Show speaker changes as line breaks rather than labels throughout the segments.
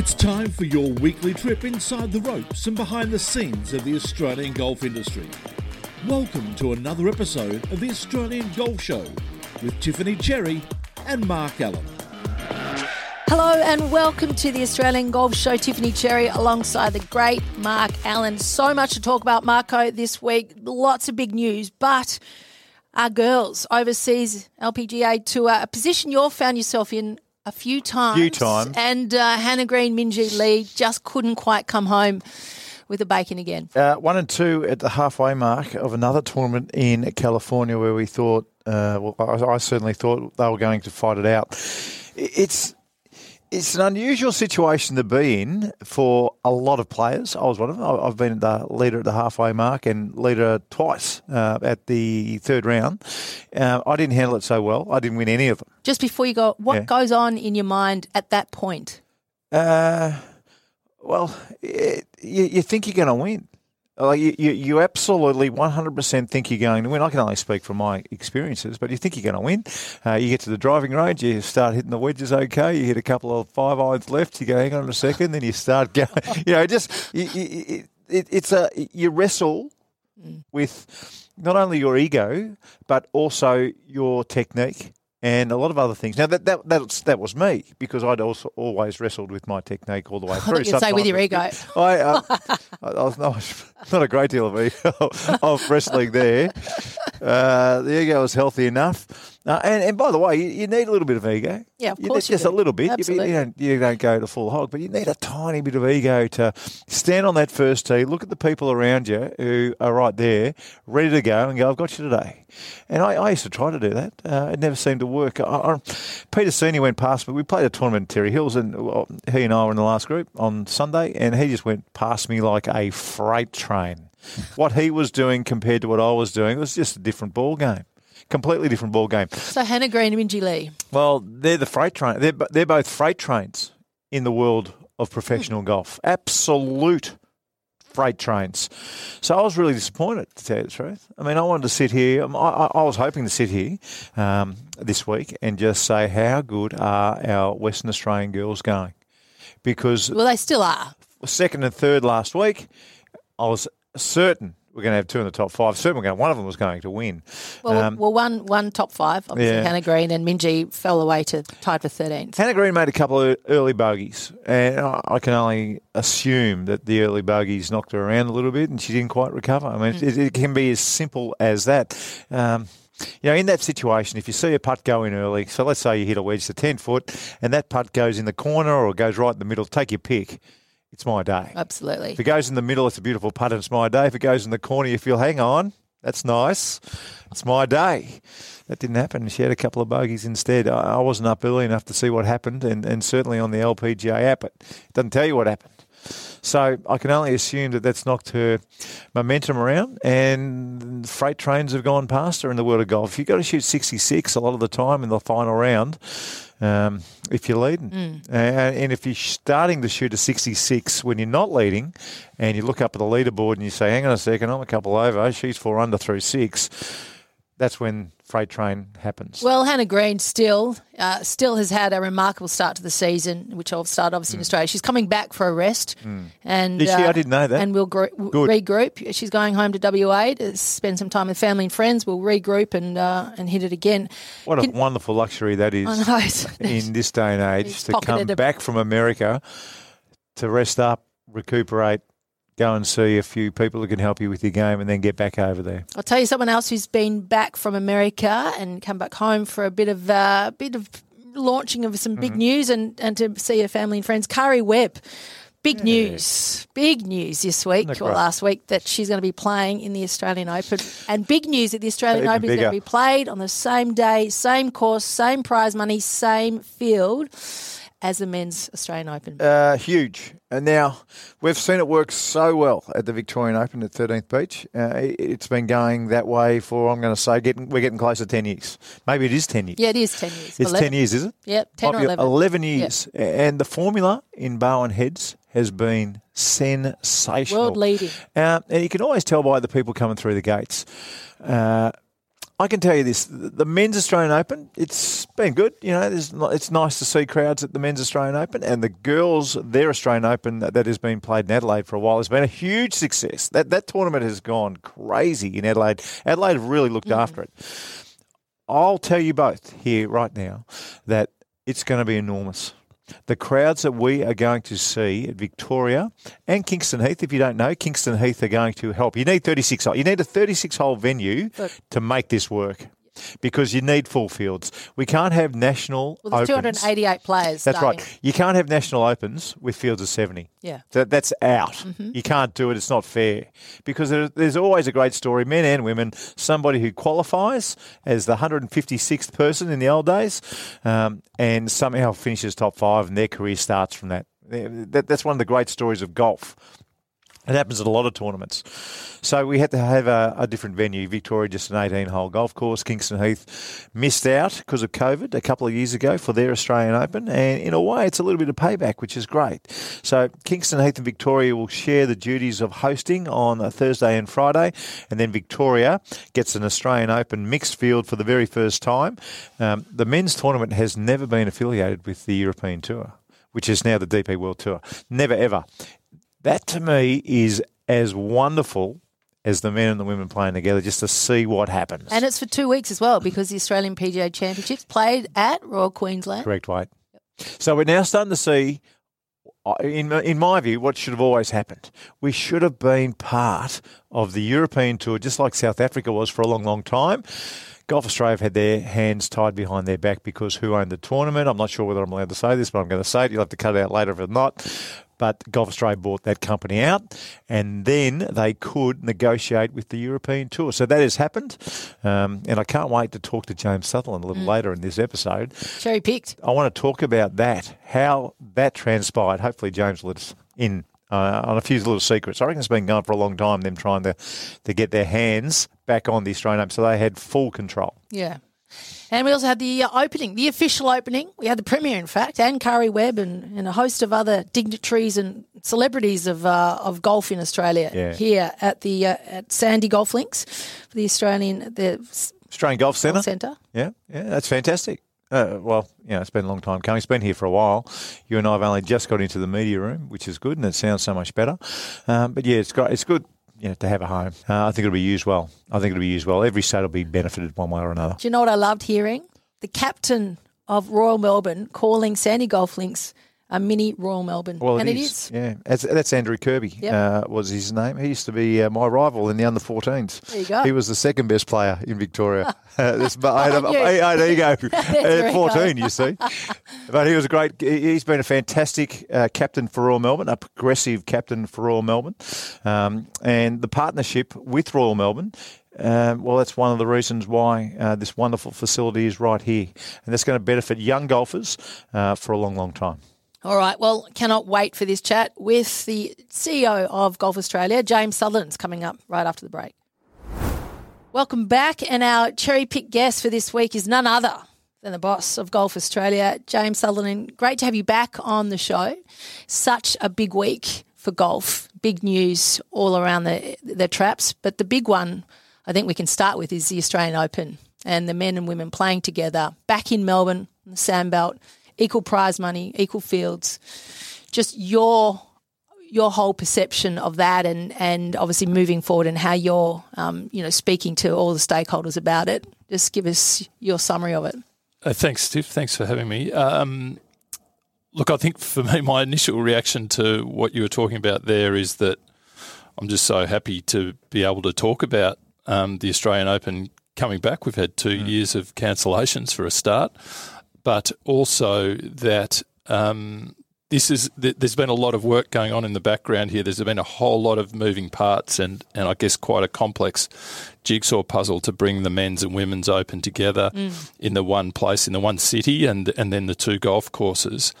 It's time for your weekly trip inside the ropes and behind the scenes of the Australian golf industry. Welcome to another episode of the Australian Golf Show with Tiffany Cherry and Mark Allen.
Hello and welcome to the Australian Golf Show. Tiffany Cherry alongside the great Mark Allen. So much to talk about, Marco, this week. Lots of big news, but our girls overseas LPGA tour, a position you've found yourself in a few times.
Few times.
And uh, Hannah Green, Minjee Lee just couldn't quite come home with a bacon again.
Uh, one and two at the halfway mark of another tournament in California where we thought, uh, well, I, I certainly thought they were going to fight it out. It's it's an unusual situation to be in for a lot of players. I was one of them. I've been the leader at the halfway mark and leader twice uh, at the third round. Uh, I didn't handle it so well. I didn't win any of them.
Just before you go, what
Yeah.
goes on in your mind at that point?
Uh, well, it, you, you think you're going to win. Like you, you, you absolutely 100% think you're going to win. I can only speak from my experiences, but you think you're going to win. Uh, you get to the driving range, you start hitting the wedges okay. You hit a couple of five irons left. You go, hang on a second. Then you start going. You know, just you, you, it, it's a you wrestle with not only your ego but also your technique and a lot of other things. Now that that that's, that was me because I'd also always wrestled with my technique all the way through.
thought you'd say with your ego.
I, uh, I, I was not, not a great deal of ego of wrestling there. Uh, the ego was healthy enough. Uh, and, and by the way, you, you need a little bit of ego.
Yeah, of
You
course
need
you
just
do.
a little bit. You-
Absolutely.
You, don't, you don't go to full hog, but you need a tiny bit of ego to stand on that first tee, look at the people around you who are right there, ready to go, and go, I've got you today. And I, I used to try to do that. Uh, it never seemed to work. I, I, Peter Senior went past me. We played a tournament in Terrey Hills, and he and I were in the last group on Sunday, and he just went past me like a freight train. what he was doing compared to what I was doing, it was just a different ball game. Completely different ball game.
So Hannah Green and Minjee Lee.
Well, they're the freight train. They're, they're both freight trains in the world of professional golf. Absolute freight trains. So I was really disappointed, to tell you the truth. I mean, I wanted to sit here. um, I, I, I was hoping to sit here um, this week and just say how good are our Western Australian girls going? Because
Well, they still are.
second and third last week, I was certain we're going to have two in the top five. Certain we're going, one of them was going to win.
Well,
Um,
well, one one top five. Obviously,
Yeah.
Hannah Green and Minjee fell away to tied for thirteenth.
Hannah Green made a couple of early bogeys, and I can only assume that the early bogeys knocked her around a little bit, and she didn't quite recover. I mean, it, it can be as simple as that. Um, you know, in that situation, if you see a putt go in early, so let's say you hit a wedge to ten foot, and that putt goes in the corner or goes right in the middle, take your pick. It's my day.
Absolutely.
If it goes in the middle, it's a beautiful putt, and it's my day. If it goes in the corner, you feel, hang on, that's nice. It's my day. That didn't happen. She had a couple of bogeys instead. I I wasn't up early enough to see what happened, and, and certainly on the LPGA app, it doesn't tell you what happened. So I can only assume that that's knocked her momentum around, and freight trains have gone past her in the world of golf. You've got to shoot 66 a lot of the time in the final round um, if you're leading. And, and if you're starting to shoot a 66 when you're not leading, and you look up at the leaderboard and you say, hang on a second, I'm a couple over, she's four under through six, that's when freight train happens.
Well, Hannah Green still uh, still has had a remarkable start to the season, which all started obviously in Australia. She's coming back for a rest, and
Mm. Did she? I
uh,
didn't know that.
And we'll gr- regroup. She's going home to WA to spend some time with family and friends. We'll regroup and uh, and hit it again.
what a wonderful luxury that is.
I know. isn't it?
in this day and age to come back from America to rest up, recuperate, go and see a few people who can help you with your game, and then get back over there.
I'll tell you someone else who's been back from America and come back home for a bit of uh, bit of launching of some
Mm-hmm.
big news and, and to see her family and friends. Karrie Webb, big news, big news this week or last week that she's going to be playing in the Australian Open, and big news that the Australian Open is going to be played on the same day, same course, same prize money, same field as the men's Australian Open.
Uh, huge. And now we've seen it work so well at the Victorian Open at 13th Beach. Uh, it- it's been going that way for I'm going to say getting we're getting close to 10 years. Maybe it is 10 years.
yeah, it is ten years.
It's
11.
10 years, is it?
Yep, ten
Might
or eleven.
11 years. And the formula in Barwon Heads has been sensational.
World leading.
Uh, and you can always tell by the people coming through the gates. Uh, I can tell you this: the men's Australian Open, it's been good. You know, it's nice to see crowds at the men's Australian Open, and the girls, their Australian Open that, that has been played in Adelaide for a while, has been a huge success. That that tournament has gone crazy in Adelaide. Adelaide have really looked mm-hmm. after it. I'll tell you both here right now that it's going to be enormous. The crowds that we are going to see at Victoria and Kingston Heath, if you don't know, Kingston Heath are going to help. You need 36 hole. You need a 36 hole venue to make this work because you need full fields. We can't have national
well, there's
opens.
288 players.
That's
starting.
right. You can't have national opens with fields of 70.
Yeah.
That, that's out. Mm-hmm. You can't do it. It's not fair because there, there's always a great story, men and women, somebody who qualifies as the 156th person in the old days um, and somehow finishes top five and their career starts from that. that. That's one of the great stories of golf. It happens at a lot of tournaments. So we had to have a, a different venue. Victoria, just an 18 hole golf course. Kingston Heath missed out because of COVID a couple of years ago for their Australian Open. And in a way, it's a little bit of payback, which is great. So Kingston Heath and Victoria will share the duties of hosting on a Thursday and Friday. And then Victoria gets an Australian Open mixed field for the very first time. Um, the men's tournament has never been affiliated with the European Tour which is now the DP World Tour. Never ever. That to me is as wonderful as the men and the women playing together just to see what happens.
And it's for two weeks as well because the Australian PGA Championships played at Royal Queensland.
Correct, Wade. So we're now starting to see, uh, in, in my view, what should have always happened. We should have been part of the European Tour, just like South Africa was for a long, long time. Golf Australia have had their hands tied behind their back because who owned the tournament? I'm not sure whether I'm allowed to say this, but I'm going to say it. You'll have to cut it out later if it's not. But Golf Australia bought that company out, and then they could negotiate with the European Tour. So that has happened, um, and I can't wait to talk to James Sutherland a little mm. later in this episode.
Cherry picked.
I want to talk about that, how that transpired. Hopefully, James will let us in uh, on a few little secrets. I reckon it's been going for a long time, them trying to, to get their hands back on the Australian Open. So they had full control.
Yeah. And we also had the uh, opening, the official opening. We had the premiere, in fact, and Karrie Webb and, and a host of other dignitaries and celebrities of uh, of golf in Australia
yeah.
here at the uh, at Sandy Golf Links for the Australian the
Australian Golf Centre.
Centre.
Yeah, yeah, that's fantastic. Uh, well, you know, it's been a long time coming. It's been here for a while. You and I have only just got into the media room, which is good, and it sounds so much better. Um, but yeah, it's great. It's good you know, to have a home. Uh, I think it'll be used well. I think it'll be used well. Every state will be benefited one way or another.
Do you know what I loved hearing? The captain of Royal Melbourne calling Sandy Golf Links a mini Royal Melbourne.
Well,
and
it is. Yeah, that's, that's Andrew Kirby. Yep. Uh, was his name? He used to be uh, my rival in the under 14s.
There you go.
He was the second best player in Victoria. this, but I, I, I, there you go. At 14, you see. But he was a great. He's been a fantastic uh, captain for Royal Melbourne, a progressive captain for Royal Melbourne, um, and the partnership with Royal Melbourne um, well, that's one of the reasons why uh, this wonderful facility is right here. And that's going to benefit young golfers uh, for a long, long time.
All right. Well, cannot wait for this chat with the CEO of Golf Australia, James Sutherland's coming up right after the break. Welcome back. And our cherry pick guest for this week is none other than the boss of Golf Australia, James Sutherland. Great to have you back on the show. Such a big week for golf. Big news all around the the traps, but the big one I think we can start with is the Australian Open and the men and women playing together back in Melbourne, the Sandbelt equal prize money, equal fields. Just your your whole perception of that, and and obviously moving forward, and how you're um, you know speaking to all the stakeholders about it. Just give us your summary of it.
Uh, thanks, Steve. Thanks for having me. Um, look, I think for me, my initial reaction to what you were talking about there is that I'm just so happy to be able to talk about um, the Australian Open coming back. We've had two mm. years of cancellations for a start but also that um, this is there's been a lot of work going on in the background here. There's been a whole lot of moving parts and and I guess quite a complex jigsaw puzzle to bring the men's and women's open together mm. in the one place in the one city and and then the two golf courses.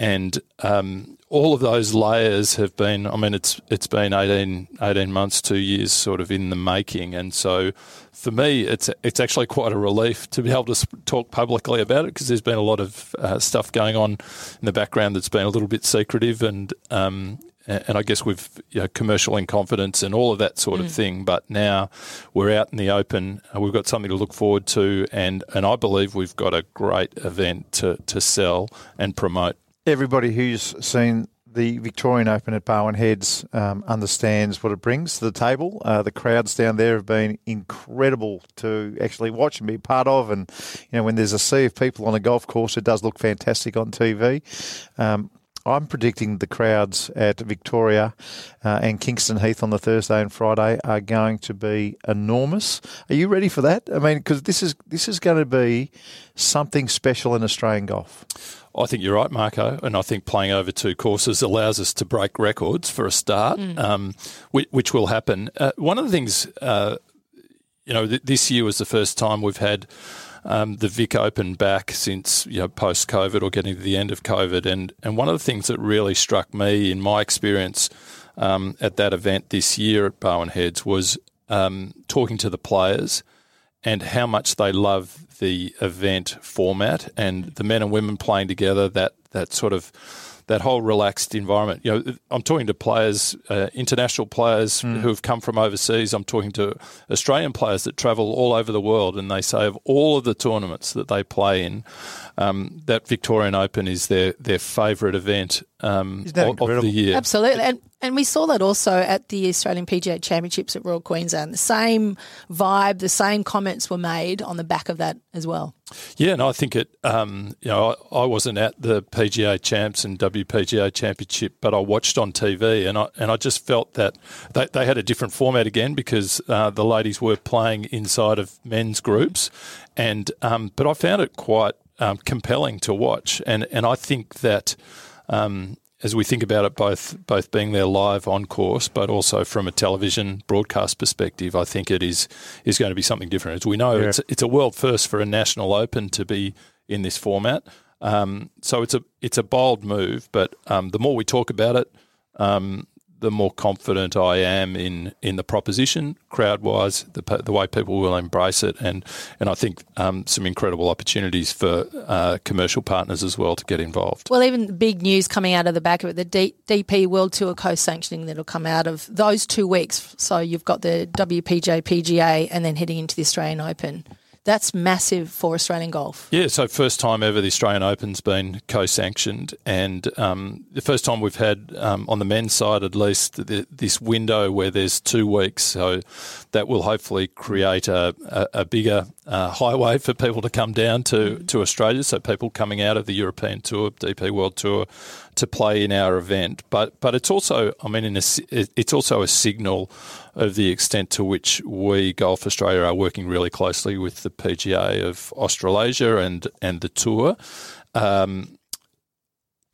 And um, all of those layers have been. I mean, it's it's been 18, 18 months, two years, sort of in the making, and so for me, it's it's actually quite a relief to be able to talk publicly about it because there's been a lot of uh, stuff going on in the background that's been a little bit secretive, and um, and I guess we've you know, commercial in confidence and all of that sort
Mm.
of thing. But now we're out in the open. uh, We've got something to look forward to, and, and I believe we've got a great event to, to sell and promote.
Everybody who's seen the Victorian Open at Barwon Heads um, understands what it brings to the table. Uh, the crowds down there have been incredible to actually watch and be part of. And, you know, when there's a sea of people on a golf course, it does look fantastic on TV. Um, I'm predicting the crowds at Victoria uh, and Kingston Heath on the Thursday and Friday are going to be enormous. Are you ready for that? I mean, because this is this is going to be something special in Australian golf.
I think you're right, Marco, and I think playing over two courses allows us to break records for a start, um, which, which will happen. Uh, one of the things, uh, you know, th- this year was the first time we've had um, the Vic Open back since you know post COVID or getting to the end of COVID, and and one of the things that really struck me in my experience um, at that event this year at Barwon Heads was um, talking to the players and how much they love the event format and the men and women playing together. That that sort of that whole relaxed environment. You know, I'm talking to players, uh, international players who have come from overseas. I'm talking to Australian players that travel all over the world, and they say of all of the tournaments that they play in, um, that Victorian Open is their their favourite event um, of, of the year.
Absolutely. And and we saw that also at the Australian PGA Championships at Royal Queensland. The same vibe, the same comments were made on the back of that as well.
Yeah, and I think it. Um, you know, I, I wasn't at the PGA Champs and WPGA Championship, but I watched on TV, and I and I just felt that they, they had a different format again because uh, the ladies were playing inside of men's groups, and um, but I found it quite um, compelling to watch, and and I think that. Um, as we think about it, both both being there live on course, but also from a television broadcast perspective, I think it is is going to be something different. As we know,
Yeah.
it's it's a world first for a national open to be in this format. Um, so it's a it's a bold move, but um, the more we talk about it, um, the more confident I am in, in the proposition, crowd wise, the the way people will embrace it, and and I think um, some incredible opportunities for uh, commercial partners as well to get involved.
Well, even big news coming out of the back of it, the D- DP World Tour co-sanctioning that'll come out of those two weeks. So you've got the WPJ, PGA, and then heading into the Australian Open. That's massive for Australian golf.
Yeah, so first time ever the Australian Open's been co-sanctioned, and um, the first time we've had um, on the men's side at least the, this window where there's two weeks. So that will hopefully create a, a, a bigger uh, highway for people to come down to to Australia. So people coming out of the European Tour, DP World Tour, to play in our event. But but it's also, I mean, a, it's also a signal of the extent to which we Golf Australia are working really closely with the PGA of Australasia and and the tour. Um,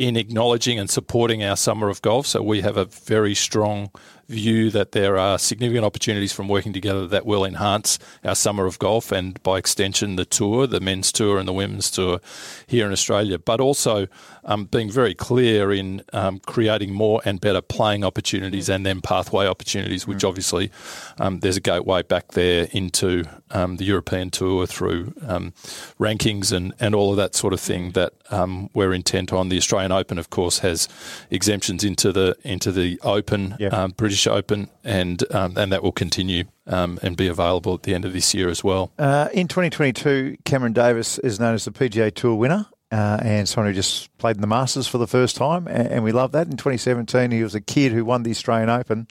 in acknowledging and supporting our summer of golf. So we have a very strong view that there are significant opportunities from working together that will enhance our summer of golf and by extension the tour, the men's tour and the women's tour here in Australia, but also um, being very clear in um, creating more and better playing opportunities and then pathway opportunities, which obviously um, there's a gateway back there into um, the European tour through um, rankings and, and all of that sort of thing that um, we're intent on. The Australian Open, of course, has exemptions into the into the Open, um, British Open, and um, and that will continue um, and be available at the end of this year as well.
Uh, in 2022, Cameron Davis is known as the PGA Tour winner. Uh, and someone who just played in the Masters for the first time, and, and we love that. In 2017, he was a kid who won the Australian Open,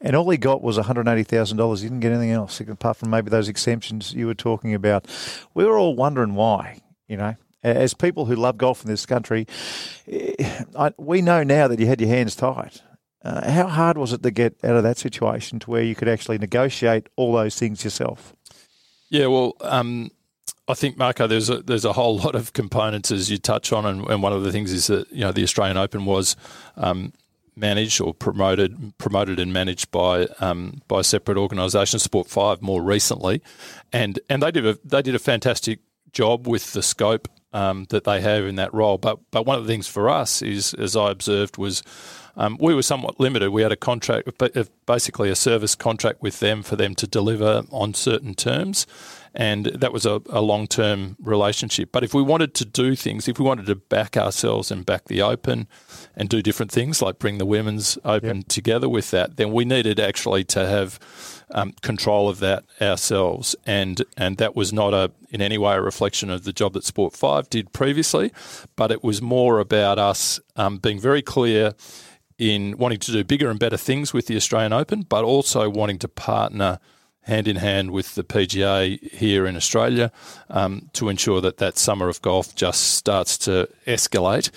and all he got was $180,000. He didn't get anything else apart from maybe those exemptions you were talking about. We were all wondering why, you know. As people who love golf in this country, eh, I, we know now that you had your hands tied. Uh, how hard was it to get out of that situation to where you could actually negotiate all those things yourself?
Yeah, well, um, I think Marco, there's a there's a whole lot of components as you touch on, and, and one of the things is that you know the Australian Open was. Um, managed or promoted promoted and managed by um, by separate organisation, Sportfive, more recently, and and they did a they did a fantastic job with the scope um, that they have in that role. But but one of the things for us is, as I observed, was um, we were somewhat limited. We had a contract, ba- basically a service contract with them for them to deliver on certain terms. And that was a, a long term relationship. But if we wanted to do things, if we wanted to back ourselves and back the Open, and do different things like bring the women's Open yep. together with that, then we needed actually to have um, control of that ourselves, and and that was not a in any way a reflection of the job that Sportfive did previously, but it was more about us um, being very clear in wanting to do bigger and better things with the Australian Open, but also wanting to partner hand in hand with the PGA here in Australia um, to ensure that that summer of golf just starts to escalate.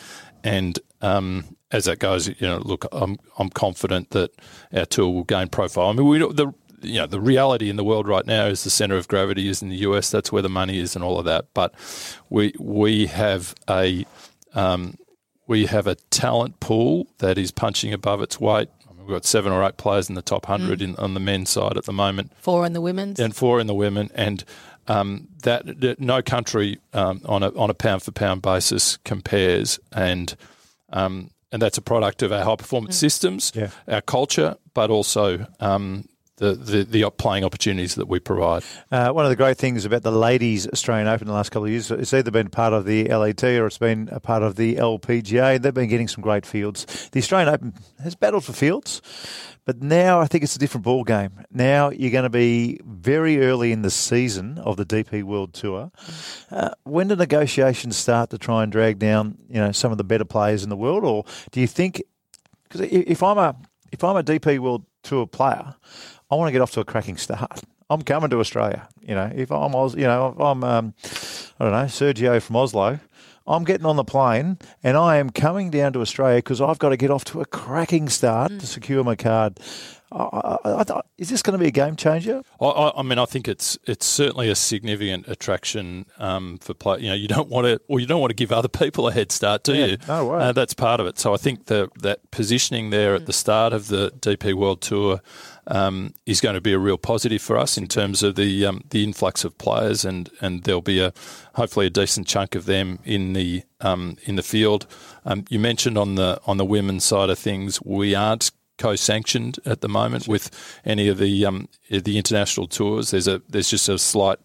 And um, as that goes, you know, look, I'm I'm confident that our tour will gain profile. I mean, we the you know the reality in the world right now is the center of gravity is in the US. That's where the money is and all of that. But we we have a um, we have a talent pool that is punching above its weight. We've got seven or eight players in the top hundred mm. in, on the men's side at the moment.
Four in the women's,
and four in the women, and um, that, that, no country um, on a on a pound for pound basis compares, and um, and that's a product of our high performance mm. systems, yeah. our culture, but also um, the, the, the playing opportunities that we provide.
Uh, one of the great things about the ladies Australian Open the last couple of years, it's either been part of the LET or it's been a part of the LPGA. They've been getting some great fields. The Australian Open has battled for fields, but now I think it's a different ball game. Now you're going to be very early in the season of the DP World Tour. Uh, when do negotiations start to try and drag down, you know, some of the better players in the world, or do you think? Because if I'm a if I'm a DP World Tour player, I want to get off to a cracking start. I'm coming to Australia. You know, if I'm Oz, you know, if I'm um, I don't know Sergio from Oslo, I'm getting on the plane and I am coming down to Australia because I've got to get off to a cracking start mm. to secure my card. I, I, I, is this going to be a game changer?
I, mean, I think it's it's certainly a significant attraction um, for play. You know, you don't want to, or you don't want to give other people a head start, do yeah, you?
No way. Uh,
that's part of it. So I think the, that positioning there at the start of the DP World Tour um, is going to be a real positive for us in terms of the um, the influx of players, and, and there'll be a hopefully a decent chunk of them in the um, in the field. Um, you mentioned on the on the women's side of things, we aren't co-sanctioned at the moment with any of the um, the international tours. There's a there's just a slight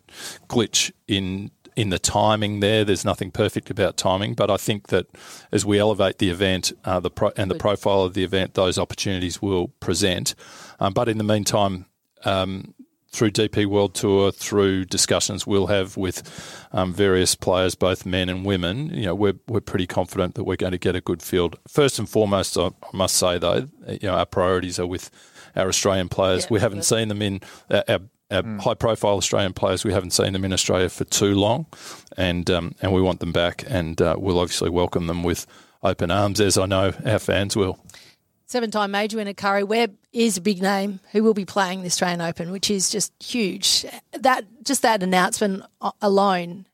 glitch in in the timing there. There's nothing perfect about timing, but I think that as we elevate the event uh, the pro- and the profile of the event, those opportunities will present. Um, but in the meantime, um, through DP World Tour, through discussions we'll have with um, various players, both men and women, you know, we're, we're pretty confident that we're going to get a good field. First and foremost, I must say though, you know, our priorities are with our Australian players. Yeah, we haven't seen them in our, our, our mm. high-profile Australian players. We haven't seen them in Australia for too long, and um, and we want them back, and uh, we'll obviously welcome them with open arms, as I know our fans will.
Seven time major winner Karrie Webb is a big name who will be playing the Australian Open, which is just huge. That just that announcement alone,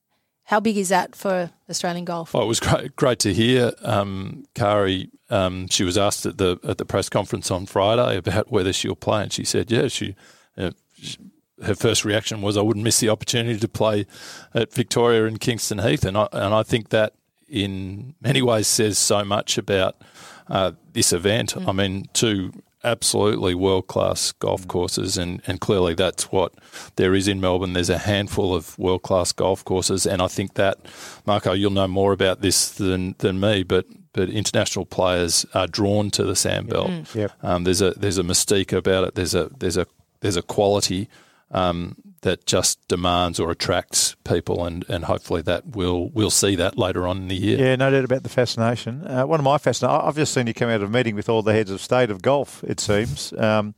how big is that for Australian golf?
It was great, great to hear. Um, Karrie, um, she was asked at the at the press conference on Friday about whether she'll play, and she said, "Yeah, she." Uh, she her first reaction was, "I wouldn't miss the opportunity to play at Victoria and Kingston Heath," and I and I think that in many ways says so much about uh, this event. Mm. I mean, two absolutely world class golf courses, and, and clearly that's what there is in Melbourne. There's a handful of world class golf courses, and I think that, Marco, you'll know more about this than, than me, but but international players are drawn to the Sandbelt. Mm. Yep. Um, there's a there's a mystique about it. There's a there's a there's a quality um, that just demands or attracts people, and, and hopefully that will we'll see that later on in the year.
Yeah, no doubt about the fascination. Uh, one of my fascinations, I've just seen you come out of a meeting with all the heads of state of golf. It seems um,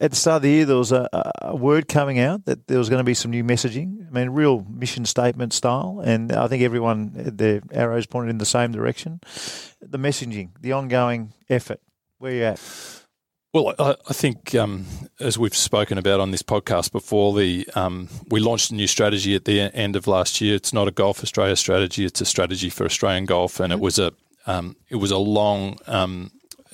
at the start of the year there was a, a, word coming out that there was going to be some new messaging. I mean, real mission statement style, and I think everyone their arrows pointed in the same direction. The messaging, the ongoing effort. Where you at?
Well, I, I think um, as we've spoken about on this podcast before, the um, we launched a new strategy at the end of last year. It's not a Golf Australia strategy; it's a strategy for Australian golf, and mm-hmm. it was a um, it was a long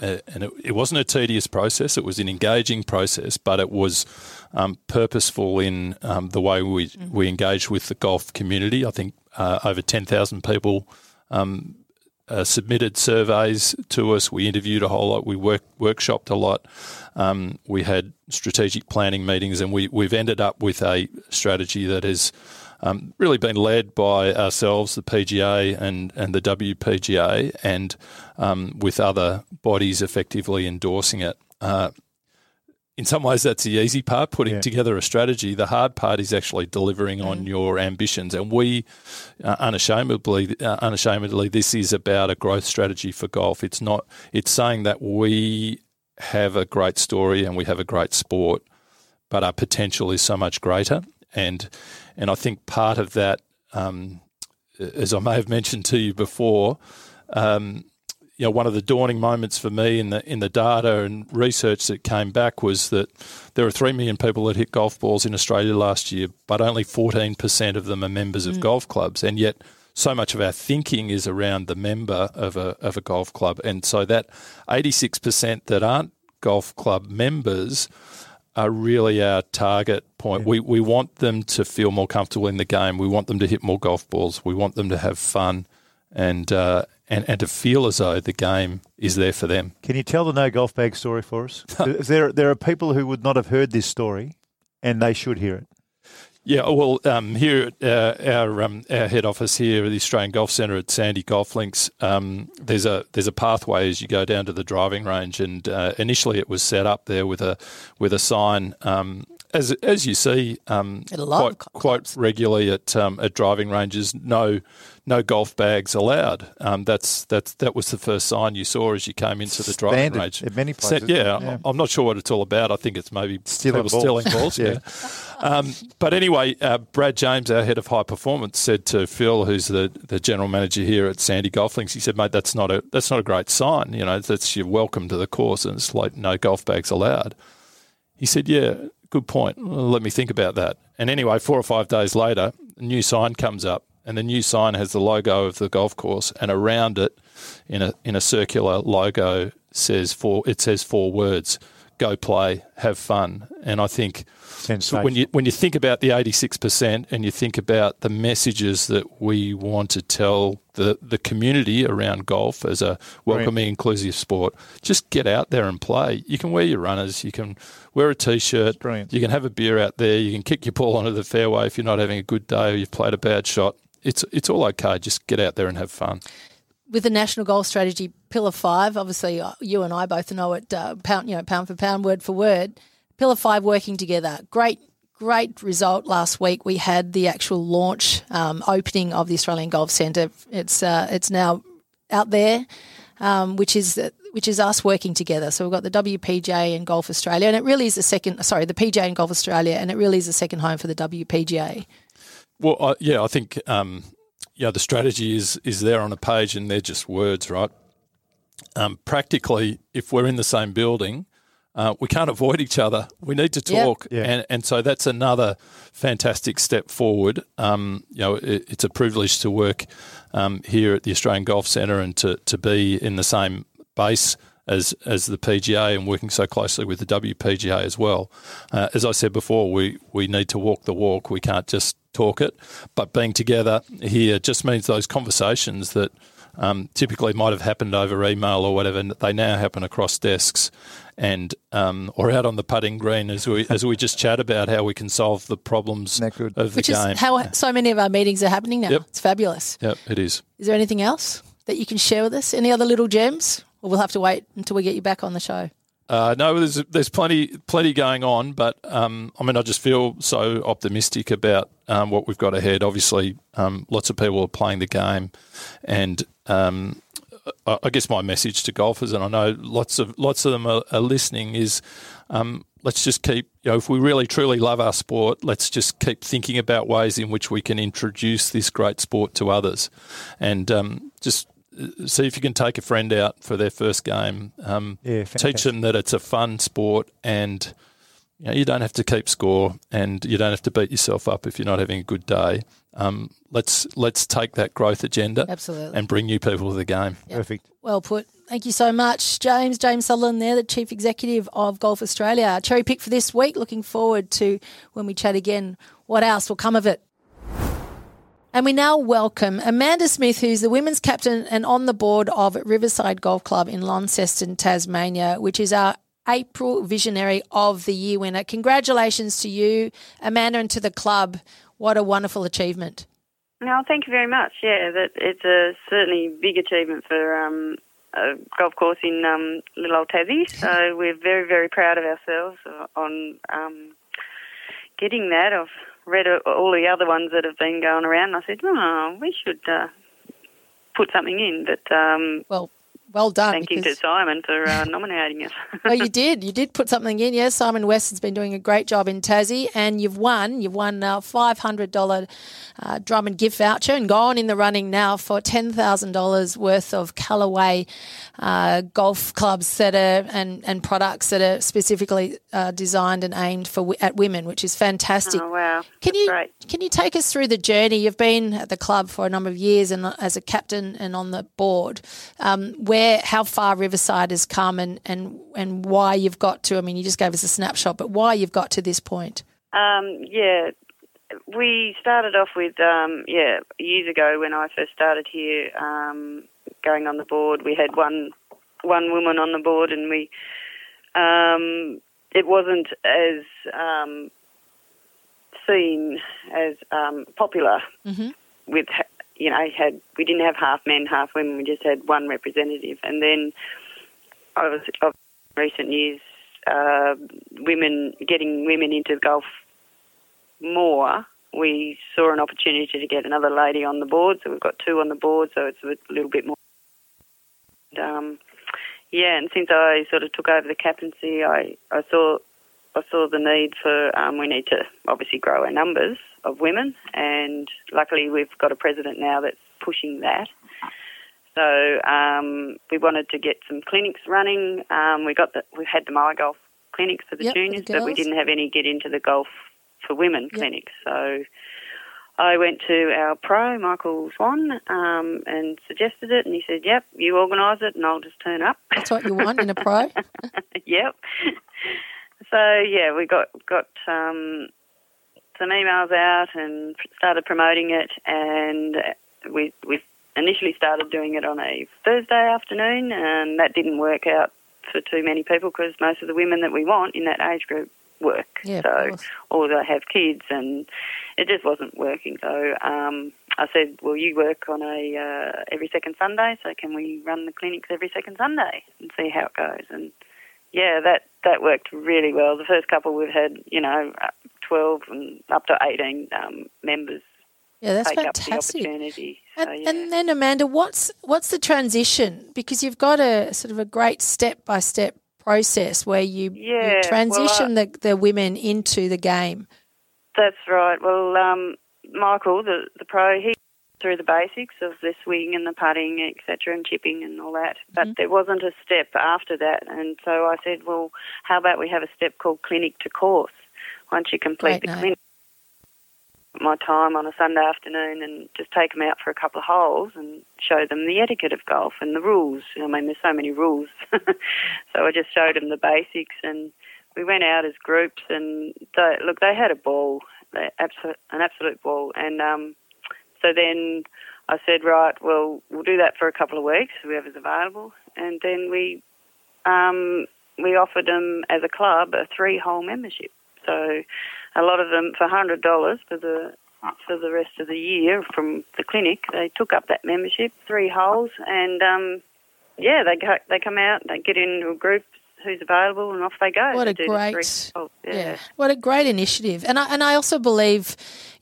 uh, and it, it, wasn't a tedious process. It was an engaging process, but it was um, purposeful in um, the way we mm-hmm. we engaged with the golf community. I think uh, over ten thousand people um, uh, submitted surveys to us. We interviewed a whole lot. We work, workshopped a lot. Um, we had strategic planning meetings, and we, we've ended up with a strategy that has um, really been led by ourselves, the PGA and, and the WPGA, and um, with other bodies effectively endorsing it. Uh, in some ways, that's the easy part, putting yeah. together a strategy. The hard part is actually delivering mm. on your ambitions. And we, uh, unashamedly, uh, unashamedly, this is about a growth strategy for golf. It's not. It's saying that we have a great story and we have a great sport, but our potential is so much greater. And and I think part of that, um, as I may have mentioned to you before. Um, you know, one of the dawning moments for me in the in the data and research that came back was that there are three million people that hit golf balls in Australia last year, but only fourteen percent of them are members of mm. golf clubs, and yet so much of our thinking is around the member of a of a golf club, and so that eighty six percent that aren't golf club members are really our target point. Yeah. We we want them to feel more comfortable in the game. We want them to hit more golf balls. We want them to have fun, and uh, and, and to feel as though the game is there for them.
Can you tell the no golf bag story for us? there, there are people who would not have heard this story, and they should hear it.
Yeah, well, um, here at uh, our um, our head office here at the Australian Golf Centre at Sandy Golf Links, um, there's a there's a pathway as you go down to the driving range, and uh, initially it was set up there with a with a sign um, as as you see um, quite, quite regularly at um, at driving ranges, no no golf bags allowed. Um, that's that's that was the first sign you saw as you came into the driving
Standard
range.
In many places,
yeah, yeah, I'm not sure what it's all about. I think it's maybe
stealing
balls.
stealing
balls. yeah. Um, but anyway, uh, Brad James, our head of high performance, said to Phil, who's the, the general manager here at Sandy Golf Links, he said, "Mate, that's not a that's not a great sign. You know, that's you're welcome to the course, and it's like no golf bags allowed." He said, "Yeah, good point. Well, let me think about that." And anyway, four or five days later, a new sign comes up and the new sign has the logo of the golf course, and around it, in a in a circular logo, says four. It says four words: "Go play, have fun." And I think when you when you think about the eighty six percent, and you think about the messages that we want to tell the the community around golf as a welcoming, inclusive sport, just get out there and play. You can wear your runners, you can wear a t-shirt, you can have a beer out there, you can kick your ball onto the fairway if you're not having a good day or you've played a bad shot it's it's all okay. Just get out there and have fun.
With the national golf strategy, pillar five, obviously uh, you and I both know it, uh, pound you know pound for pound, word for word. Pillar five working together. Great, great result last week. We had the actual launch um, opening of the Australian Golf Centre. It's uh, it's now out there, um, which is which is us working together. So we've got the WPGA and Golf Australia, and it really is the second. Sorry, the PGA and Golf Australia, and it really is the second home for the WPGA.
Well, I, yeah, I think um, yeah, the strategy is is there on a page, and they're just words, right? Um, practically, if we're in the same building, uh, we can't avoid each other. We need to talk,
yep.
yeah. and and so that's another fantastic step forward. Um, you know, it, it's a privilege to work um, here at the Australian Golf Centre and to to be in the same base as as the PGA and working so closely with the WPGA as well. Uh, as I said before, we we need to walk the walk. We can't just talk it. But being together here just means those conversations that um, typically might have happened over email or whatever, they now happen across desks and um, or out on the putting green as we as we just chat about how we can solve the problems of the
Which
game.
Is how so many of our meetings are happening now.
Yep.
It's fabulous.
Yep, it is.
Is there anything else that you can share with us? Any other little gems? We'll have to wait until we get you back on the show.
Uh, no, there's there's plenty plenty going on, but um, I mean, I just feel so optimistic about um, what we've got ahead. Obviously, um, lots of people are playing the game, and um, I guess my message to golfers, and I know lots of lots of them are, are listening, is um, let's just keep. You know, if we really truly love our sport, let's just keep thinking about ways in which we can introduce this great sport to others, and um, just see if you can take a friend out for their first game. Um,
yeah,
teach them that it's a fun sport and you, know, you don't have to keep score and you don't have to beat yourself up if you're not having a good day. Um, let's let's take that growth agenda
Absolutely.
and bring new people to the game.
Yep. Perfect.
Well put. Thank you so much, James. James Sutherland there, the Chief Executive of Golf Australia. Cherry pick for this week. Looking forward to when we chat again. What else will come of it? And we now welcome Amanda Smith, who's the women's captain and on the board of Riverside Golf Club in Launceston, Tasmania, which is our April Visionary of the Year winner. Congratulations to you, Amanda, and to the club. What a wonderful achievement.
No, thank you very much. Yeah, that it's a certainly big achievement for um, a golf course in um, little old Tassie. So we're very, very proud of ourselves on um, getting that. I've read all the other ones that have been going around, and I said, oh, we should uh, put something in. But um,
well, well done.
Thank you to Simon for uh, nominating us.
well, you did. You did put something in. Yes, Simon West has been doing a great job in Tassie, and you've won. You've won a five hundred dollar uh, and gift voucher and gone in the running now for ten thousand dollars worth of Callaway uh, golf clubs that are and and products that are specifically uh, designed and aimed for at women, which is fantastic.
Oh wow!
Can
That's
you
great.
can you take us through the journey? You've been at the club for a number of years and as a captain and on the board. Um, where how far Riverside has come and, and and why you've got to. I mean, you just gave us a snapshot, but why you've got to this point.
Um, yeah, we started off with um, yeah years ago when I first started here, um, going on the board. We had one one woman on the board, and we um, it wasn't as um, seen as um, popular
mm-hmm.
with you know, had we didn't have half men, half women. We just had one representative, and then over of recent years, uh, women getting women into golf more. We saw an opportunity to get another lady on the board, so we've got two on the board, so it's a little bit more. Um, yeah, and since I sort of took over the captaincy, I, I saw I saw the need for um, we need to obviously grow our numbers of women, and luckily we've got a president now that's pushing that. So um, we wanted to get some clinics running. Um, we got the we had the MyGolf clinics for the
yep,
juniors,
the
but we didn't have any get into the golf for women
yep.
clinics. So I went to our pro Michael Swan um, and suggested it, and he said, "Yep, you organise it, and I'll just turn up."
That's what you want in a pro.
yep. So yeah, we got got um, some emails out and started promoting it, and we we initially started doing it on a Thursday afternoon, and that didn't work out for too many people because most of the women that we want in that age group work,
yeah,
so or they have kids, and it just wasn't working. So um, I said, "Well, you work on a uh, every second Sunday, so can we run the clinics every second Sunday and see how it goes?" And yeah, that that worked really well. The first couple we've had, you know, 12 and up to 18 um, members
yeah, that's
take
fantastic.
up the opportunity.
And,
so, yeah.
and, then Amanda, what's what's the transition? Because you've got a sort of a great step by step process where you,
yeah,
you transition
well, I,
the, the women into the game.
That's right. Well, um, Michael, the the pro, he through the basics of the swing and the putting, etc., and chipping and all that. But
mm-hmm.
there wasn't a step after that, and so I said, well, how about we have a step called clinic to course? Once you complete
Great
the
name.
clinic, my time on a Sunday afternoon and just take them out for a couple of holes and show them the etiquette of golf and the rules. I mean, there's so many rules. so I just showed them the basics and we went out as groups and they, look, they had a ball, an absolute ball. And um, so then I said, right, well, we'll do that for a couple of weeks, whoever's available. And then we um, we offered them as a club a three-hole membership. So a lot of them for hundred dollars for the for the rest of the year from the clinic. They took up that membership, three holes, and um, yeah, they go, they come out, they get into a group who's available, and off they go.
What a great,
three holes.
yeah. what a great initiative. And I and I also believe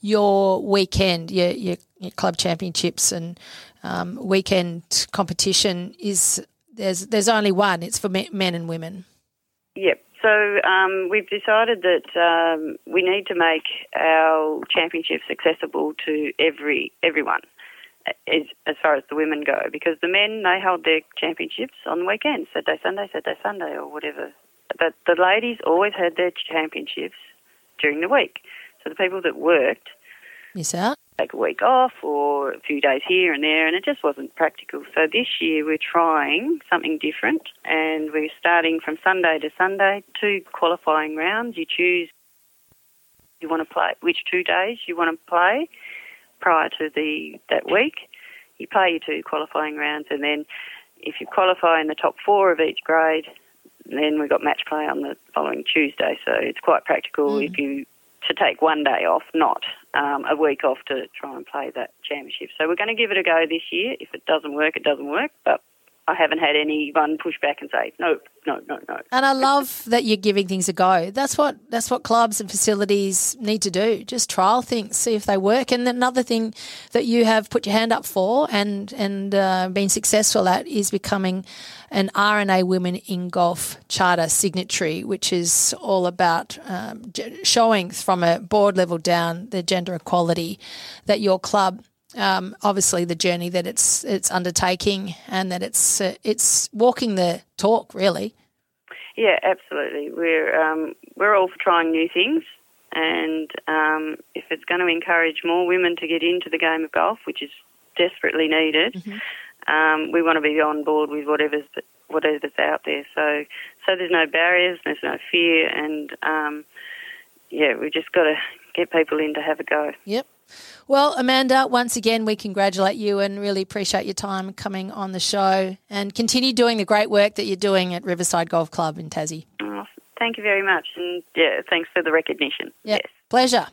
your weekend, your your, your club championships and um, weekend competition is there's there's only one. It's for men and women.
Yep. So um, we've decided that um, we need to make our championships accessible to every everyone, as, as far as the women go, because the men they hold their championships on the weekend, Saturday, Sunday, Saturday, Sunday, or whatever. But the ladies always had their championships during the week. So the people that worked
Miss out.
take a week off or a few days here and there, and it just wasn't practical. So this year we're trying something different, and we're starting from Sunday to Sunday, two qualifying rounds. You choose you want to play which two days you want to play, prior to the that week. You play your two qualifying rounds, and then if you qualify in the top four of each grade, then we've got match play on the following Tuesday. So it's quite practical
Mm.
if you to take one day off, not um, a week off to try and play that championship. So we're going to give it a go this year. If it doesn't work, it doesn't work. But I haven't had anyone push back and say no, no, no, no.
And I love that you're giving things a go. That's what that's what clubs and facilities need to do. Just trial things, see if they work. And another thing that you have put your hand up for and and uh, been successful at is becoming an R&A Women in Golf Charter signatory, which is all about um, showing from a board level down the gender equality that your club um, obviously the journey that it's it's undertaking and that it's uh, it's walking the talk really.
Yeah, absolutely. We're um, we're all for trying new things, and um, if it's going to encourage more women to get into the game of golf, which is desperately needed, um, we want to be on board with whatever's whatever's out there. So so there's no barriers, there's no fear, and um, yeah, we just got to get people in to have a go.
Yep. Well, Amanda, once again, we congratulate you and really appreciate your time coming on the show and continue doing the great work that you're doing at Riverside Golf Club in Tassie.
Oh, thank you very much, and yeah, thanks for the recognition.
Yep.
Yes.
Pleasure.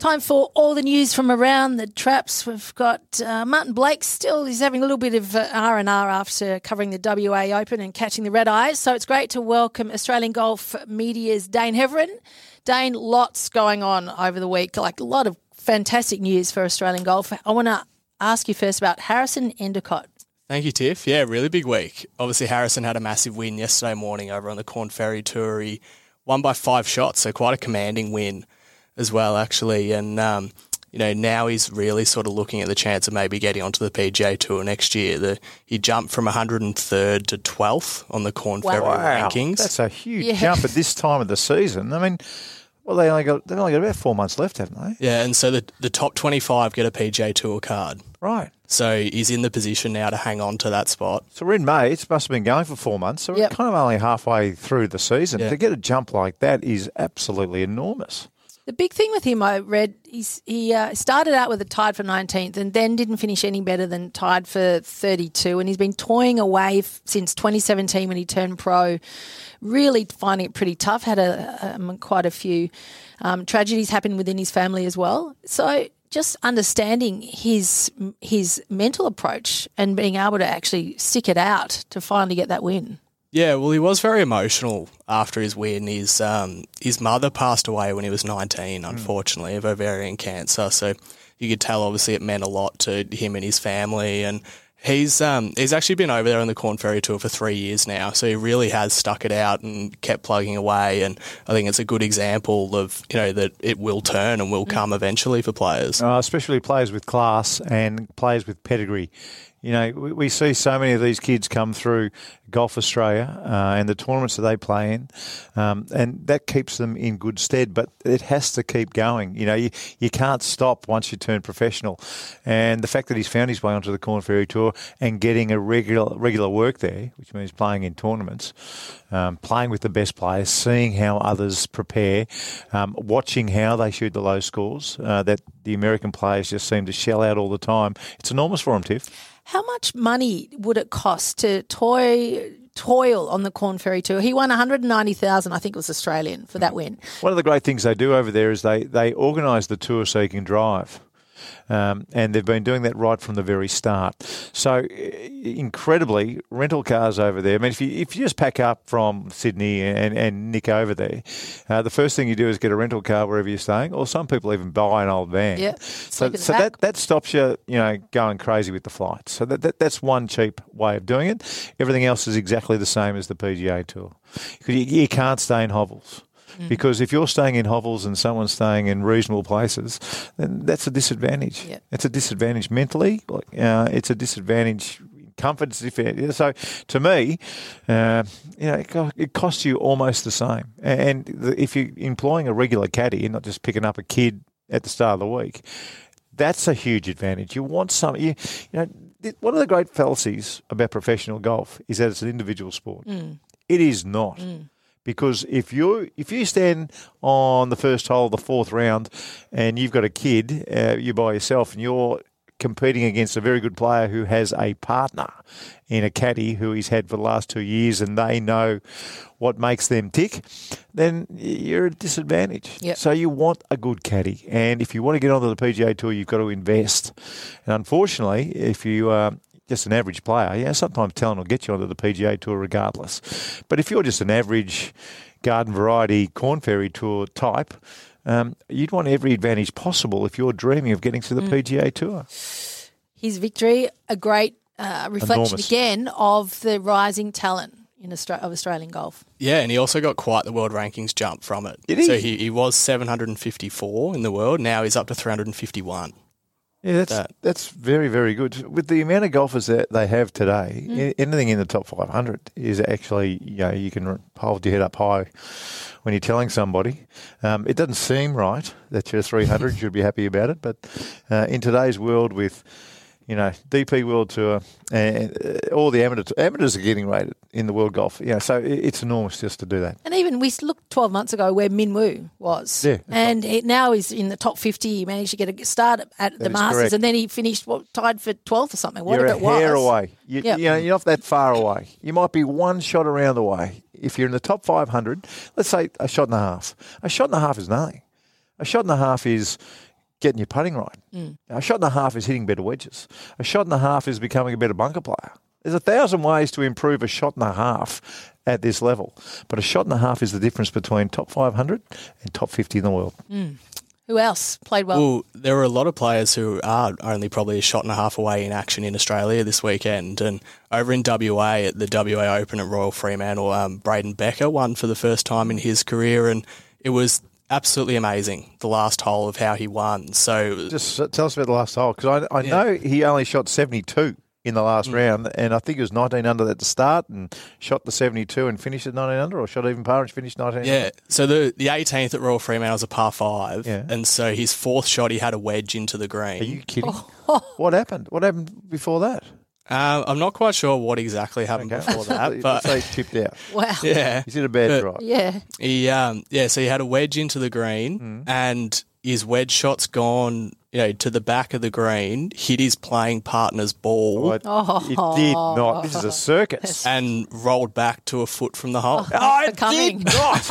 Time for all the news from around the traps. We've got uh, Martin Blake still. He's having a little bit of uh, R and R after covering the WA Open and catching the red eyes. So it's great to welcome Australian Golf Media's Dane Heverin. Dane, lots going on over the week. Like a lot of fantastic news for Australian golf. I want to ask you first about Harrison Endycott.
Thank you, Tiff. Yeah, really big week. Obviously, Harrison had a massive win yesterday morning over on the Korn Ferry Tour. He won by five shots, so quite a commanding win as well, actually. And, um, you know, now he's really sort of looking at the chance of maybe getting onto the PGA Tour next year. The, he jumped from 103rd to 12th on the Korn
Wow.
Ferry
Wow,
rankings.
that's a huge
Yeah.
jump at this time of the season. I mean, well, they only got they've only got about four months left, haven't they?
yeah, and so the, the top 25 get a PGA Tour card.
Right.
So he's in the position now to hang on to that spot.
So we're in May. It must have been going for four months. So
Yep.
we're kind of only halfway through the season.
Yeah.
To get a jump like that is absolutely enormous.
The big thing with him, I read, he's, he uh, started out with a tied for 19th and then didn't finish any better than tied for 32. And he's been toying away f- since 2017 when he turned pro, really finding it pretty tough. Had a, um, quite a few um, tragedies happen within his family as well. So just understanding his his mental approach and being able to actually stick it out to finally get that win.
Yeah, well, he was very emotional after his win. His um, his mother passed away when he was 19, unfortunately, of ovarian cancer. So you could tell, obviously, it meant a lot to him and his family. And he's um, he's actually been over there on the Korn Ferry Tour for three years now. So he really has stuck it out and kept plugging away. And I think it's a good example of you know that it will turn and will come eventually for players.
uh, especially players with class and players with pedigree. You know, we, we see so many of these kids come through Golf Australia uh, and the tournaments that they play in, um, and that keeps them in good stead. But it has to keep going. You know, you, you can't stop once you turn professional. And the fact that he's found his way onto the Korn Ferry Tour and getting a regular regular work there, which means playing in tournaments, um, playing with the best players, seeing how others prepare, um, watching how they shoot the low scores uh, that the American players just seem to shell out all the time. It's enormous for them, Tiff.
How much money would it cost to toy toil on the Korn Ferry Tour? He won 190,000, I think it was Australian for that hmm. win.
One of the great things they do over there is they, they organise the tour so you can drive. Um, and they've been doing that right from the very start. So, incredibly, rental cars over there. I mean, if you if you just pack up from Sydney and, and nick over there, uh, the first thing you do is get a rental car wherever you're staying, or some people even buy an old van.
Yeah,
So,
sleep in the
so
back.
that, that stops you, you know, going crazy with the flights. So that, that that's one cheap way of doing it. Everything else is exactly the same as the PGA Tour. You, you can't stay in hovels.
Mm.
Because if you're staying in hovels and someone's staying in reasonable places, then that's a disadvantage.
Yeah.
It's a disadvantage mentally. Uh, it's a disadvantage in comfort. So to me, uh, you know, it, costs you almost the same. And if you're employing a regular caddy and not just picking up a kid at the start of the week, that's a huge advantage. You want some, you, you know, one of the great fallacies about professional golf is that it's an individual sport. It is not. Because if you if you stand on the first hole of the fourth round and you've got a kid, uh, you by yourself, and you're competing against a very good player who has a partner in a caddy who he's had for the last two years, and they know what makes them tick, then you're at a disadvantage.
Yep.
So you want a good caddy, and if you want to get onto the PGA Tour, you've got to invest. And unfortunately, if you are just an average player, yeah, sometimes talent will get you onto the PGA Tour regardless. But if you're just an average garden variety Korn Ferry Tour type. Um, you'd want every advantage possible if you're dreaming of getting to the PGA Tour.
His victory, a great uh, reflection
Enormous.
again of the rising talent in Austra- of Australian golf.
Yeah, and he also got quite the world rankings jump from it.
Did he?
So he, he was 754 in the world. Now he's up to 351.
Yeah, that's
That.
that's very very good. With the amount of golfers that they have today, a- anything in the top 500 is actually you know you can hold your head up high when you're telling somebody. Um, it doesn't seem right that you're 300, you should be happy about it, but uh, in today's world with you know DP World Tour and uh, all the amateur amateurs are getting rated in the world golf. Know, so it's enormous just to do that.
And even we looked 12 months ago where Min Woo was.
Yeah.
And it, now he's in the top 50. He managed to get a start at the
is
Masters
correct.
and then he finished what, tied for 12th or something, whatever
you're a
it was.
hair away. You,
Yep.
you know, you're not that far away. You might be one shot around the way. If you're in the top 500, let's say a shot and a half. A shot and a half is nothing. A shot and a half is getting your putting right.
Mm.
A shot and a half is hitting better wedges. A shot and a half is becoming a better bunker player. There's a thousand ways to improve a shot and a half at this level, but a shot and a half is the difference between top 500 and top 50 in the world.
Who else played well?
Well, there are a lot of players who are only probably a shot and a half away in action in Australia this weekend. And over in WA at the WA Open at Royal Fremantle, um, Braden Becker won for the first time in his career. And it was absolutely amazing, the last hole of how he won. So
Just tell us about the last hole because I, I know he only shot 72 in the
Mm.
last round, and I think it was 19 under at the start and shot the 72 and finished at 19 under, or shot even par and finished 19
Yeah,
under.
so the the 18th at Royal Fremantle was a par five,
Yeah.
and so his fourth shot he had a wedge into the green.
Are you kidding?
Oh.
what happened? What happened before that?
Um, I'm not quite sure what exactly happened before that, but
Let's say chipped out.
wow.
yeah,
He's in a bad
But-
drive.
Yeah.
he um, yeah, so he had a wedge into the green, and his wedge shot's gone, you know, to the back of the green, hit his playing partner's ball,
But It did not. This is a circus.
and rolled back to a foot from the hole.
Oh,
for coming.
not.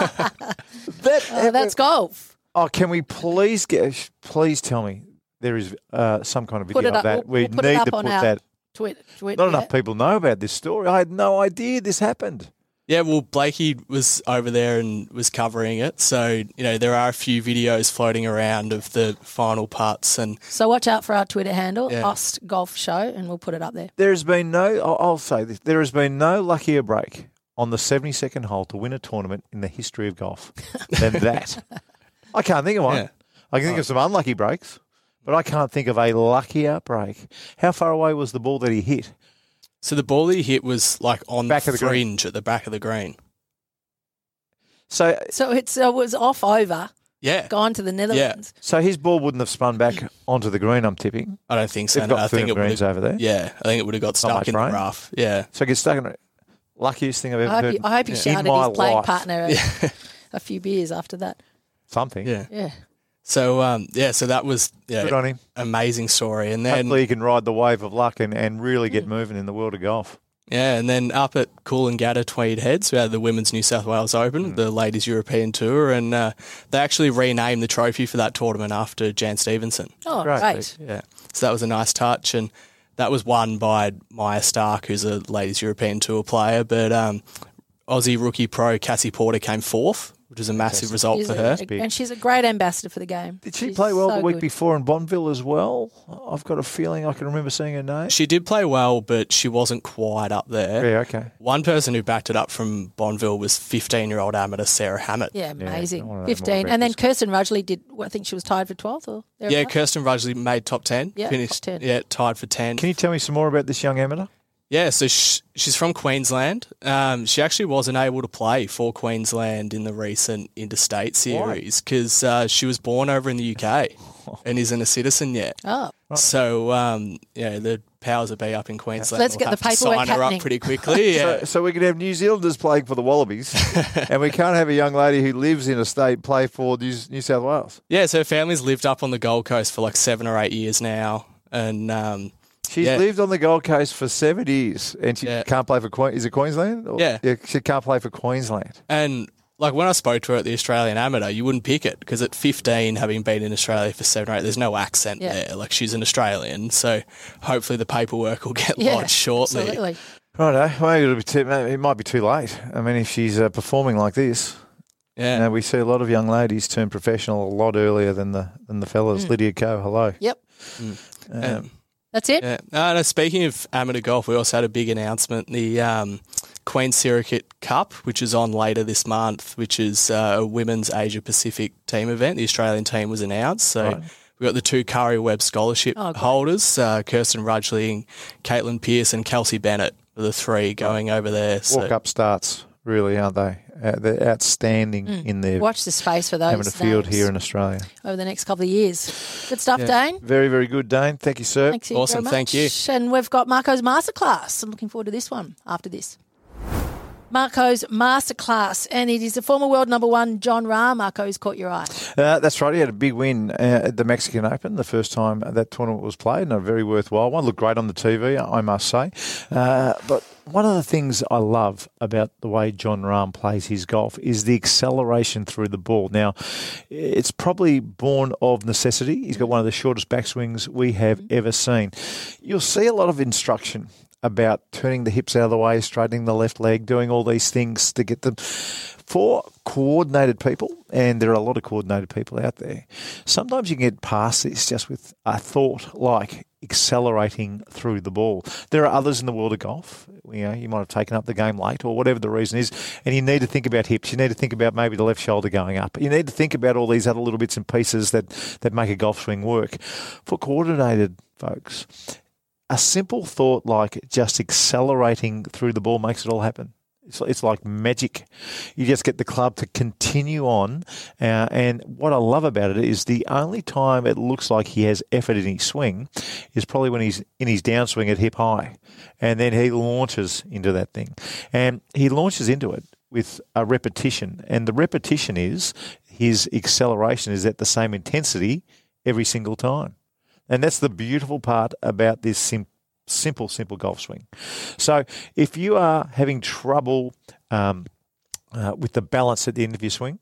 that,
Oh, that's golf.
oh, can we please get? Please tell me there is uh, some kind of video
it
of
up.
that.
We'll-
we
we'll put it
need
up
to
on
put
our
that.
Tweet, tweet,
Not
yeah.
enough people know about this story. I had no idea this happened.
Yeah, well, Blakey was over there and was covering it, so you know there are a few videos floating around of the final putts, and
So watch out for our Twitter handle,
Yeah.
Ost Golf Show, and we'll put it up there.
There has been no. I'll, I'll say this: there has been no luckier break on the seventy-second hole to win a tournament in the history of golf than that. I can't think of one.
Yeah.
I can think of some unlucky breaks, but I can't think of a luckier break. How far away was the ball that he hit?
so the ball he hit was like on
Back
the
of the green.
fringe at the back of the green.
So,
So it's, uh, it was off over,
Yeah,
gone to the Netherlands. Yeah.
so his ball wouldn't have spun back onto the green. I'm tipping.
I don't think so. No.
got
I think it would
greens
have.
over there.
Yeah, I think it would have got stuck in
rain.
the rough. Yeah,
So get stuck in it. Luckiest thing I've ever
I hope,
heard
you, I hope he
in
shouted
my
his playing
life.
partner a, a few beers after that.
Something.
yeah.
Yeah.
So um, yeah, so that was yeah,
Good on him.
amazing story, and then
Hopefully, he can ride the wave of luck and, and really
Hmm.
get moving in the world of golf.
Yeah, and then up at Coolangatta Tweed Heads, we had the Women's New South Wales Open, the Ladies European Tour, and uh, they actually renamed the trophy for that tournament after Jan Stephenson.
Oh,
Great.
great.
Yeah, so that was a nice touch, and that was won by Maja Stark, who's a Ladies European Tour player, but um, Aussie rookie pro Cassie Porter came fourth, which was a massive result
She's
for
a-
her.
Big.
and she's a great ambassador for the game.
Did she
She's
play well
so
the week
good.
before in Bonville as well? I've got a feeling I can remember seeing her name.
She did play well, but she wasn't quite up there.
Yeah, okay.
One person who backed it up from Bonville was 15 year old amateur Sarah Hammett.
Yeah, amazing.
wanna know more
15. And then. Kirsten Rudgley did, I think she was tied for 12th or
Yeah. Kirsten Rudgley made top 10.
Yeah,
finished,
top 10.
Yeah, tied for 10.
Can you tell me some more about this young amateur?
Yeah, so sh- she's from Queensland. Um, she actually wasn't able to play for Queensland in the recent interstate series because uh, she was born over in the UK and isn't a citizen yet.
Oh,
So, um, yeah, the powers that be up in Queensland.
Let's
will
get the
have to
paperwork
sign her
happening.
up pretty quickly. Yeah.
So, so we could have New Zealanders playing for the Wallabies, and we can't have a young lady who lives in a state play for New, New South Wales.
yeah, so her family's lived up on the Gold Coast for like seven or eight years now. And um,
She's
Yeah.
lived on the Gold Coast for seven years, and she
Yeah.
can't play for Queen. Is it Queensland? Or-
Yeah.
she can't play for Queensland.
And like when I spoke to her at the Australian Amateur, you wouldn't pick it because at 15, having been in Australia for seven or eight, there's no accent
Yeah.
there. Like she's an Australian, so hopefully the paperwork will get
Yeah,
lodged shortly.
Absolutely.
Righto. Well, it'll be too, it might be too late. I mean, if she's uh, performing like this,
Yeah,
you know, we see a lot of young ladies turn professional a lot earlier than the than the fellas. Lydia Ko, hello.
Yep.
Um,
Um,
That's it.
yeah. No, no, speaking of amateur golf, we also had a big announcement: the um, Queen Sirikit Cup, which is on later this month, which is uh, a women's Asia Pacific team event. The Australian team was announced, so.
Right.
We've got the two Karrie Webb Scholarship
Oh,
holders, uh, Kirsten Rudgley and Caitlin Pearce and Kelsey Bennett, are the three going over there. So,
Walk up starts, really, aren't they? Uh, they're outstanding in their
Watch the space for those
amateur field
names
here in Australia.
over the next couple of years. Good stuff, Dane.
Very, very good, Dane. Thank you, sir.
Thanks you
Awesome,
very
thank you.
And we've got Marco's masterclass. I'm looking forward to this one after this. Marco's masterclass, and it is the former world number one Jon Rahm. Marco's caught your eye.
Uh, that's right. He had a big win uh, at the Mexican Open the first time that tournament was played, and a very worthwhile one. Looked great on the TV, I must say. Uh, but one of the things I love about the way Jon Rahm plays his golf is the acceleration through the ball. Now, it's probably born of necessity. He's got one of the shortest backswings we have mm-hmm. ever seen. You'll see a lot of instruction about turning the hips out of the way, straightening the left leg, doing all these things to get them for coordinated people, and there are a lot of coordinated people out there. Sometimes you can get past this just with a thought like accelerating through the ball. There are others in the world of golf. You know, you might have taken up the game late or whatever the reason is, and you need to think about hips. You need to think about maybe the left shoulder going up. You need to think about all these other little bits and pieces that, that make a golf swing work. For coordinated folks, a simple thought like just accelerating through the ball makes it all happen. It's, it's like magic. You just get the club to continue on. Uh, and what I love about it is the only time it looks like he has effort in his swing is probably when he's in his downswing at hip high. And then he launches into that thing. And he launches into it with a repetition. And the repetition is his acceleration is at the same intensity every single time. And that's the beautiful part about this sim- simple, simple golf swing. So if you are having trouble um, uh, with the balance at the end of your swing,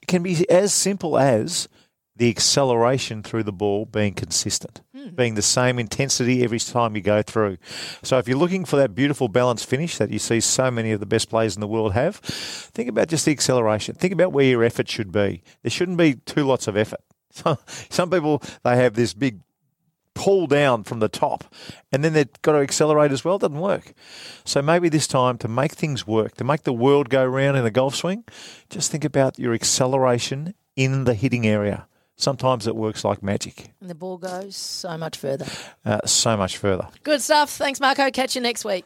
it can be as simple as the acceleration through the ball being consistent, being the same intensity every time you go through. So if you're looking for that beautiful balance finish that you see so many of the best players in the world have, think about just the acceleration. Think about where your effort should be. There shouldn't be two lots of effort. So some people they have this big pull down from the top and then they've got to accelerate as well. It doesn't work. So maybe this time to make things work, to make the world go round in a golf swing, just think about your acceleration in the hitting area. Sometimes it works like magic,
And the ball goes so much further.
uh, so much further.
Good stuff. Thanks, Marco. Catch you next week.